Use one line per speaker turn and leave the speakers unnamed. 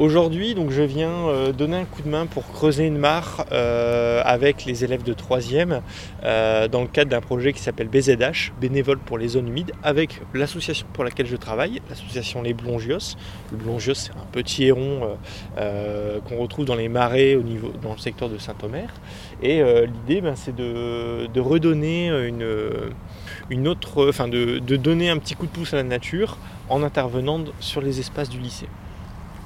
Aujourd'hui, donc, je viens euh, donner un coup de main pour creuser une mare euh, avec les élèves de 3e euh, dans le cadre d'un projet qui s'appelle BZH, bénévole pour les zones humides, avec l'association pour laquelle je travaille, l'association Les Blongios. Le Blongios, c'est un petit héron qu'on retrouve dans les marais au niveau, dans le secteur de Saint-Omer. Et l'idée, ben, c'est de, redonner une, autre, enfin de donner un petit coup de pouce à la nature en intervenant sur les espaces du lycée.